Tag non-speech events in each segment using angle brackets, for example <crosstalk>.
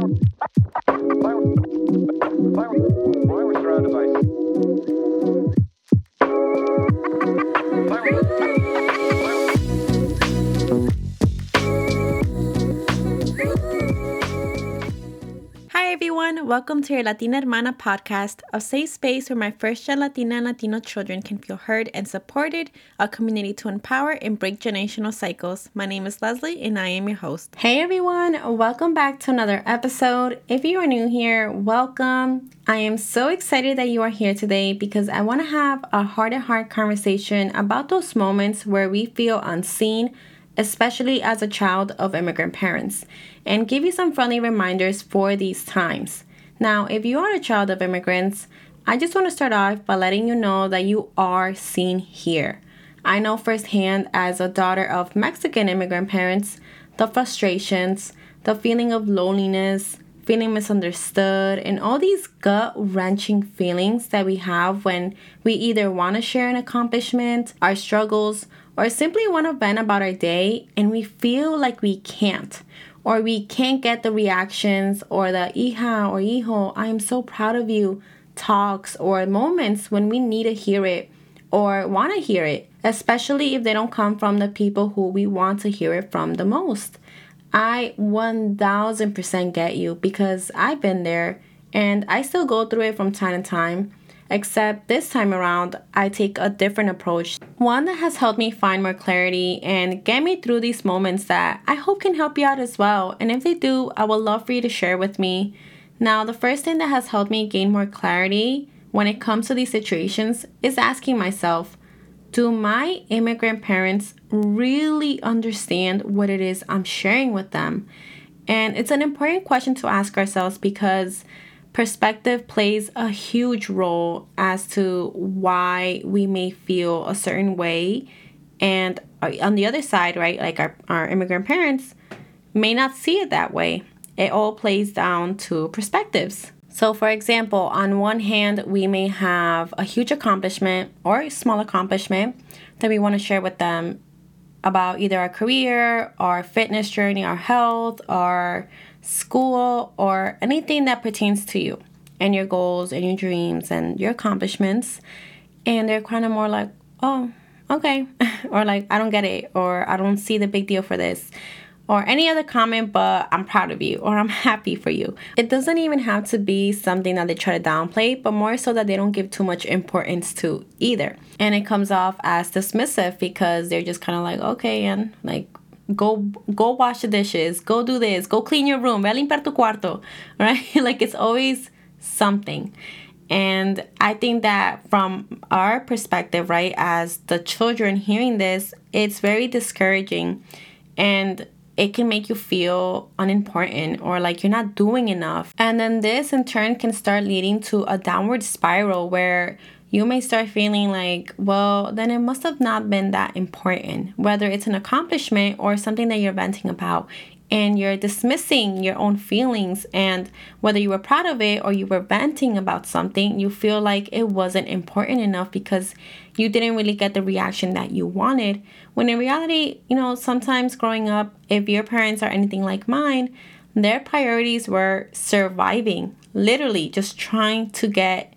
Bye. Welcome to your Latina Hermana podcast, a safe space where my first gen Latina and Latino children can feel heard and supported, a community to empower and break generational cycles. My name is Leslie and I am your host. Hey everyone, welcome back to another episode. If you are new here, welcome. I am so excited that you are here today because I want to have a heart to heart conversation about those moments where we feel unseen especially as a child of immigrant parents, and give you some friendly reminders for these times. Now, if you are a child of immigrants, I just want to start off by letting you know that you are seen here. I know firsthand as a daughter of Mexican immigrant parents the frustrations, the feeling of loneliness, feeling misunderstood, and all these gut wrenching feelings that we have when we either want to share an accomplishment, our struggles, or simply want to vent about our day and we feel like we can't or we can't get the reactions or the hija or hijo, I am so proud of you talks or moments when we need to hear it or want to hear it, especially if they don't come from the people who we want to hear it from the most. I 1000% get you because I've been there and I still go through it from time to time except this time around, I take a different approach. One that has helped me find more clarity and get me through these moments that I hope can help you out as well. And if they do, I would love for you to share with me. Now, the first thing that has helped me gain more clarity when it comes to these situations is asking myself, do my immigrant parents really understand what it is I'm sharing with them? And it's an important question to ask ourselves because perspective plays a huge role as to why we may feel a certain way. And uh, on the other side, right, like our, our immigrant parents may not see it that way. It all plays down to perspectives. So, for example, on one hand, we may have a huge accomplishment or a small accomplishment that we want to share with them about either our career, our fitness journey, our health, our school, or anything that pertains to you and your goals and your dreams and your accomplishments. And they're kind of more like, oh, okay. <laughs> or like, I don't get it. Or I don't see the big deal for this. Or any other comment, but I'm proud of you or I'm <laughs> happy for you. It doesn't even have to be something that they try to downplay, but more so that they don't give too much importance to either. And it comes off as dismissive because they're just kind of like, okay, and like, go go wash the dishes go do this go clean your room ve limpiar tu cuarto <laughs> right <laughs> like it's always something and i think that from our perspective right as the children hearing this it's very discouraging and it can make you feel unimportant or like you're not doing enough and then this in turn can start leading to a downward spiral where you may start feeling like, well, then it must have not been that important, whether it's an accomplishment or something that you're venting about. And you're dismissing your own feelings, and whether you were proud of it or you were venting about something, you feel like it wasn't important enough because you didn't really get the reaction that you wanted. When in reality, you know, sometimes growing up, if your parents are anything like mine, their priorities were surviving, literally just trying to get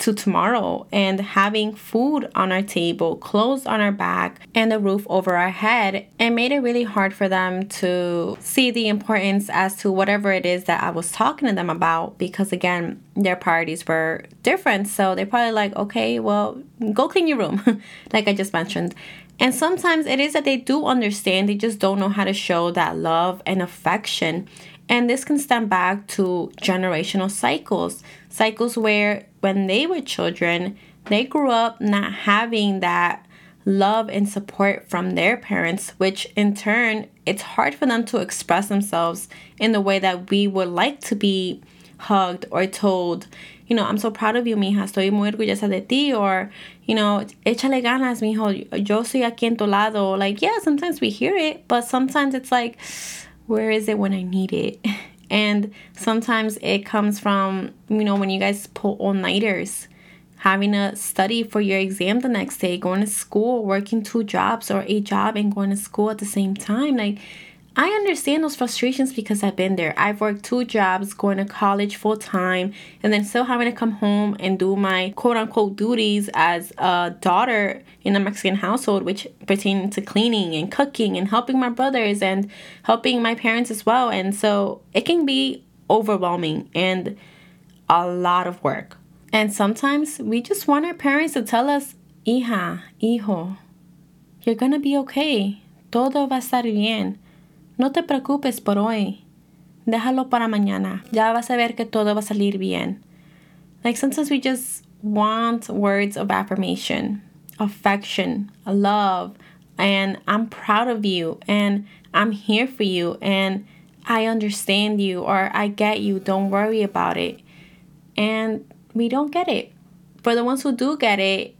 to tomorrow and having food on our table, clothes on our back, and a roof over our head. It made it really hard for them to see the importance as to whatever it is that I was talking to them about because, again, their priorities were different. So they're probably like, okay, well, go clean your room, <laughs> like I just mentioned. And sometimes it is that they do understand, they just don't know how to show that love and affection. And this can stem back to generational cycles, cycles where when they were children, they grew up not having that love and support from their parents, which in turn, it's hard for them to express themselves in the way that we would like to be hugged or told, you know, I'm so proud of you, mija, estoy muy orgullosa de ti, or, you know, échale ganas, mijo, yo soy aquí en tu lado. Like, yeah, sometimes we hear it, but sometimes it's like, where is it when I need it? <laughs> And sometimes it comes from, you know, when you guys pull all nighters, having to study for your exam the next day, going to school, working two jobs or a job and going to school at the same time. Like, I understand those frustrations because I've been there. I've worked two jobs, going to college full time, and then still having to come home and do my quote unquote duties as a daughter in a Mexican household, which pertain to cleaning and cooking and helping my brothers and helping my parents as well. And so it can be overwhelming and a lot of work. And sometimes we just want our parents to tell us, hija, hijo, you're gonna be okay. Todo va a estar bien. No te preocupes por hoy. Déjalo para mañana. Ya vas a ver que todo va a salir bien. Like sometimes we just want words of affirmation, affection, love, and I'm proud of you, and I'm here for you, and I understand you, or I get you, don't worry about it. And we don't get it. For the ones who do get it,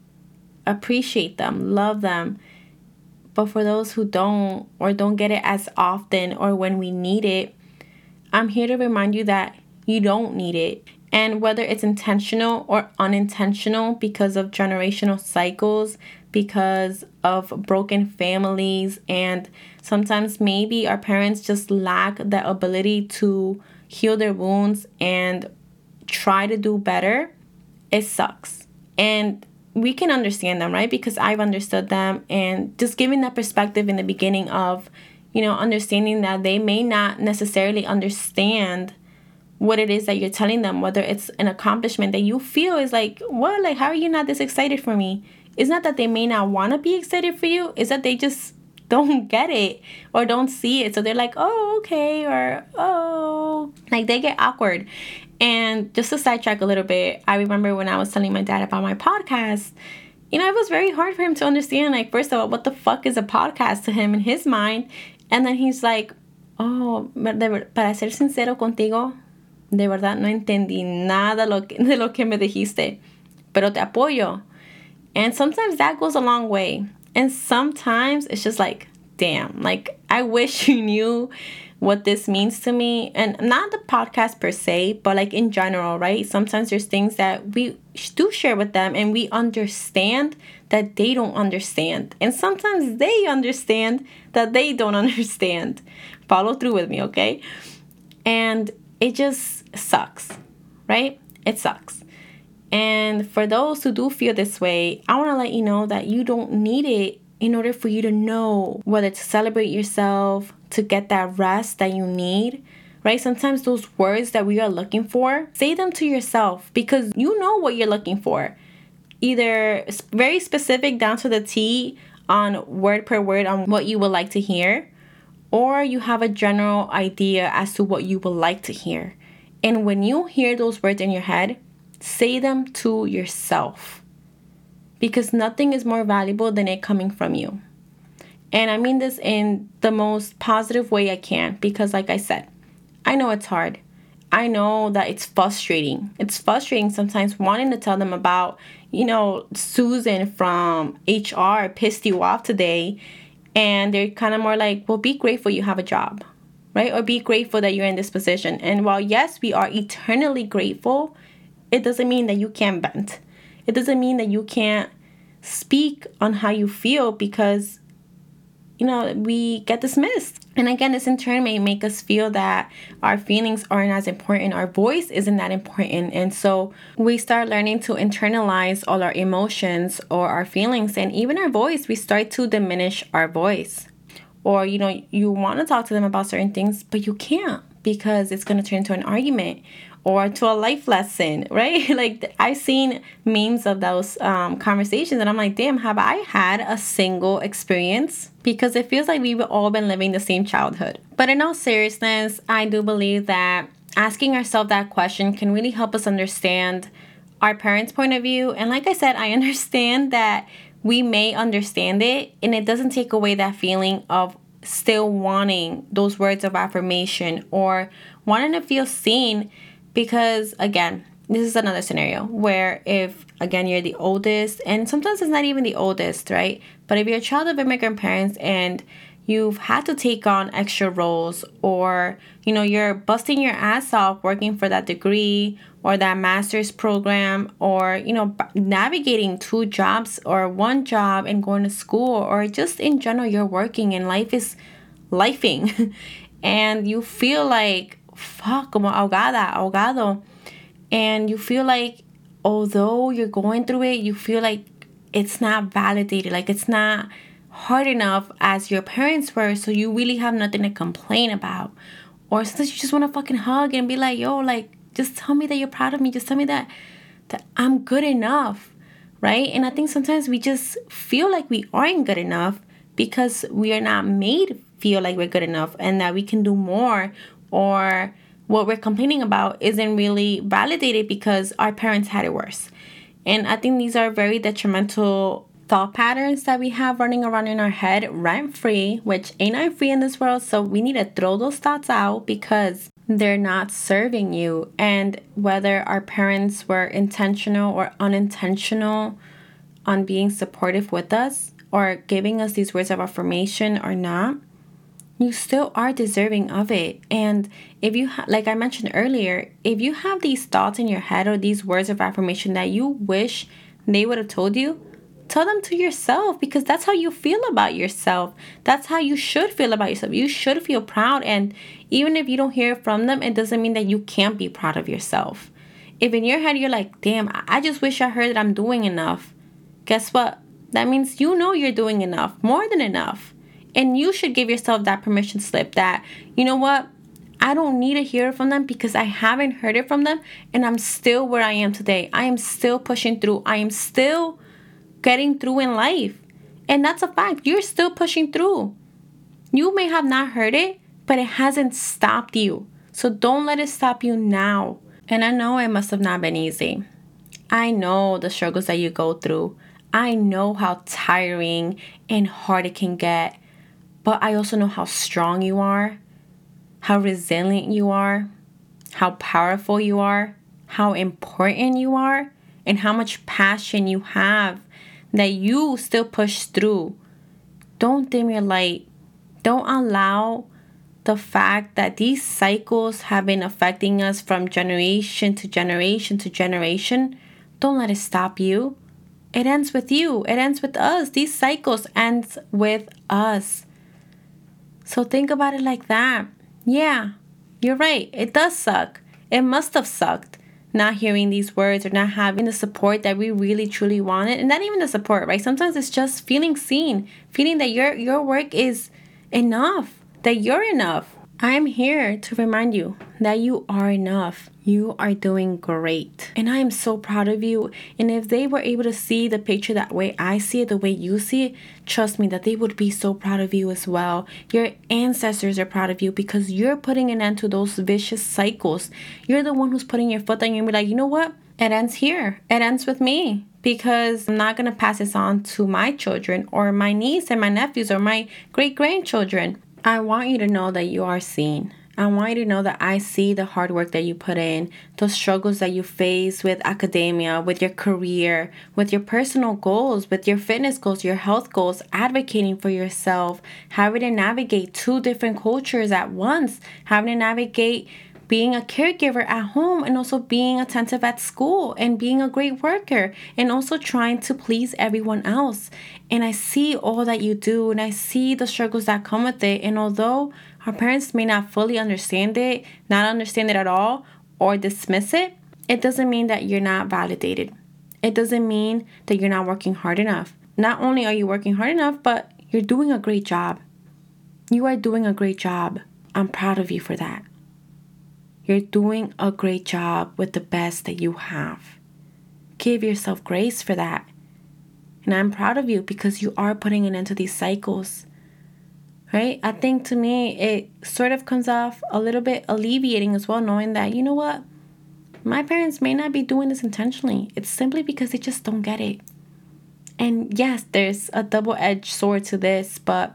appreciate them, love them, but for those who don't or don't get it as often or when we need it, I'm here to remind you that you don't need it. And whether it's intentional or unintentional because of generational cycles, because of broken families, and sometimes maybe our parents just lack the ability to heal their wounds and try to do better, it sucks. And we can understand them, right? Because I've understood them and just giving that perspective in the beginning of, you know, understanding that they may not necessarily understand what it is that you're telling them, whether it's an accomplishment that you feel is like, what, like, how are you not this excited for me? It's not that they may not want to be excited for you, it's that they just don't get it or don't see it. So they're like, oh, okay, or oh, like they get awkward. And just to sidetrack a little bit, I remember when I was telling my dad about my podcast, you know, it was very hard for him to understand, like, first of all, what the fuck is a podcast to him in his mind. And then he's like, oh, para ser sincero contigo, de verdad no entendí nada de lo que me dijiste, pero te apoyo. And sometimes that goes a long way. And sometimes it's just like, damn, like, I wish <laughs> you knew what this means to me. And not the podcast per se but like in general right? Sometimes there's things that we do share with them and we understand that they don't understand. And sometimes they understand that they don't <laughs> understand. Follow through with me okay? And it just sucks right? It sucks and for those who do feel this way i want to let you know that you don't need it in order for you to know whether to celebrate yourself to get that rest that you need, right? Sometimes those words that we are looking for, say them to yourself because you know what you're looking for. Either very specific down to the T on word per word on what you would like to hear, or you have a general idea as to what you would like to hear. And when you hear those words in your head, say them to yourself because nothing is more valuable than it coming from you. And I mean this in the most positive way I can because, like I said, I know it's hard. I know that it's frustrating. It's frustrating sometimes wanting to tell them about, you know, Susan from HR pissed you off today. And they're kind of more like, well, be grateful you have a job, right? Or be grateful that you're in this position. And while, yes, we are eternally grateful, it doesn't mean that you can't vent. It doesn't mean that you can't speak on how you feel because you know, we get dismissed. And again, this in turn may make us feel that our feelings aren't as important, our voice isn't that important. And so we start learning to internalize all our emotions or our feelings and even our voice, we start to diminish our voice. Or, you know, you want to talk to them about certain things, but you can't because it's going to turn into an argument or to a life lesson, <laughs> right? like I've seen memes of those um, conversations, and I'm like, damn, have I had a single experience? Because it feels like we've all been living the same childhood. But in all seriousness, I do believe that asking ourselves that question can really help us understand our parents' point of view. And like I said, I <laughs> understand that we may understand it, and it doesn't take away that feeling of still wanting those words of affirmation or wanting to feel seen because again this is another scenario where if again you're the oldest and sometimes it's not even the oldest right? But if you're a child of immigrant parents and you've had to take on extra roles or you know you're busting your ass off working for that degree or that master's program or you know navigating two jobs or one job and going to school or just in general you're working and life is lifing. <laughs> And you feel like fuck como ahogada ahogado. And you feel like although you're going through it you feel like it's not validated like it's not hard enough as your parents were so you really have nothing to complain about. Or sometimes you just want to fucking hug and be like yo like just tell me that you're proud of me just tell me that that i'm good enough right? And i think sometimes we just feel like we aren't good enough because we are not made feel like we're good enough and that we can do more or what we're complaining about isn't really validated because our parents had it worse. And I think these are very detrimental thought patterns that we have running around in our head rent free, which ain't I free in this world. So we need to throw those thoughts out because they're not serving you. And whether our parents were intentional or unintentional on being supportive with us or giving us these words of affirmation or not, you still are deserving of it. And if you, ha- like I mentioned earlier, if you have these thoughts in your head or these words of affirmation that you wish they would have told you, tell them to yourself because that's how you feel about yourself. That's how you should feel about yourself. You should feel proud. And even if you don't hear from them, it doesn't mean that you can't be proud of yourself. If in your head you're like, damn, I just wish I heard that I'm doing enough, guess what? That means you know you're doing enough, more than enough. And you should give yourself that permission slip that, you know what? I don't need to hear from them because I haven't heard it from them and I'm still where I am today. I am still pushing through. I am still getting through in life. And that's a fact. You're still pushing through. You may have not heard it, but it hasn't stopped you. So don't let it stop you now. And I know it must have not been easy. I know the struggles that you go through. I know how tiring and hard it can get. But I also know how strong you are, how resilient you are, how powerful you are, how important you are, and how much passion you have that you still push through. Don't dim your light. Don't allow the fact that these cycles have been affecting us from generation to generation to generation. Don't let it stop you. It ends with you. It ends with us. These cycles ends with us. So think about it like that. Yeah, you're right. It does suck. It must have sucked not hearing these words or not having the support that we really truly wanted. And not even the support, right? Sometimes it's just feeling seen, feeling that your your work is enough, that you're enough. I'm here to remind you that you are enough. You are doing great. And I am so proud of you. And if they were able to see the picture that way I see it, the way you see it, trust me that they would be so proud of you as well. Your ancestors are proud of you because you're putting an end to those vicious cycles. You're the one who's putting your foot down. You're be like, you know what? It ends here. It ends with me because I'm not going to pass this on to my children or my niece and my nephews or my great grandchildren. I want you to know that you are seen. I want you to know that I see the hard work that you put in, those struggles that you face with academia, with your career, with your personal goals, with your fitness goals, your health goals, advocating for yourself, having to navigate two different cultures at once, having to navigate being a caregiver at home and also being attentive at school and being a great worker and also trying to please everyone else. And I see all that you do and I see the struggles that come with it. And although our parents may not fully understand it, not understand it at all, or dismiss it, it doesn't mean that you're not validated. It doesn't mean that you're not working hard enough. Not only are you working hard enough, but you're doing a great job. You are doing a great job. I'm proud of you for that. You're doing a great job with the best that you have. Give yourself grace for that. And I'm proud of you because you are putting an end to these cycles. Right? I think to me, it sort of comes off a little bit alleviating as well, knowing that, you know what? My parents may not be doing this intentionally. It's simply because they just don't get it. And yes, there's a double edged sword to this, but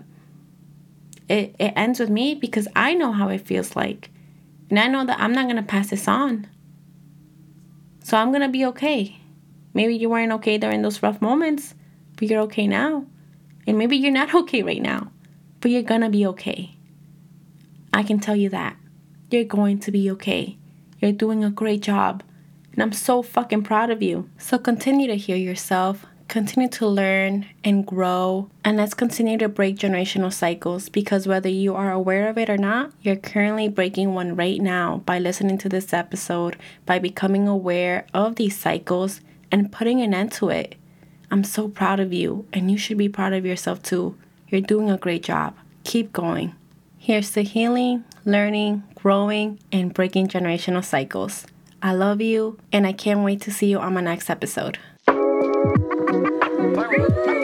it, it ends with me because I know how it feels like. And I know that I'm not going to pass this on. So I'm going to be okay. Maybe you weren't okay during those rough moments, but you're okay now. And maybe you're not <laughs> okay right now, but you're going to be okay. I can tell you that. You're going to be okay. You're doing a great job. And I'm so fucking proud of you. So continue to hear yourself, continue to learn and grow, and let's continue to break generational cycles because whether you are aware of it or not, you're currently breaking one right now by listening to this episode, by becoming aware of these cycles and putting an end to it. I'm so proud of you, and you should be proud of yourself too. You're doing a great job. Keep going. Here's to healing, learning, growing, and breaking generational cycles. I love you, and I can't wait to see you on my next episode. Bye.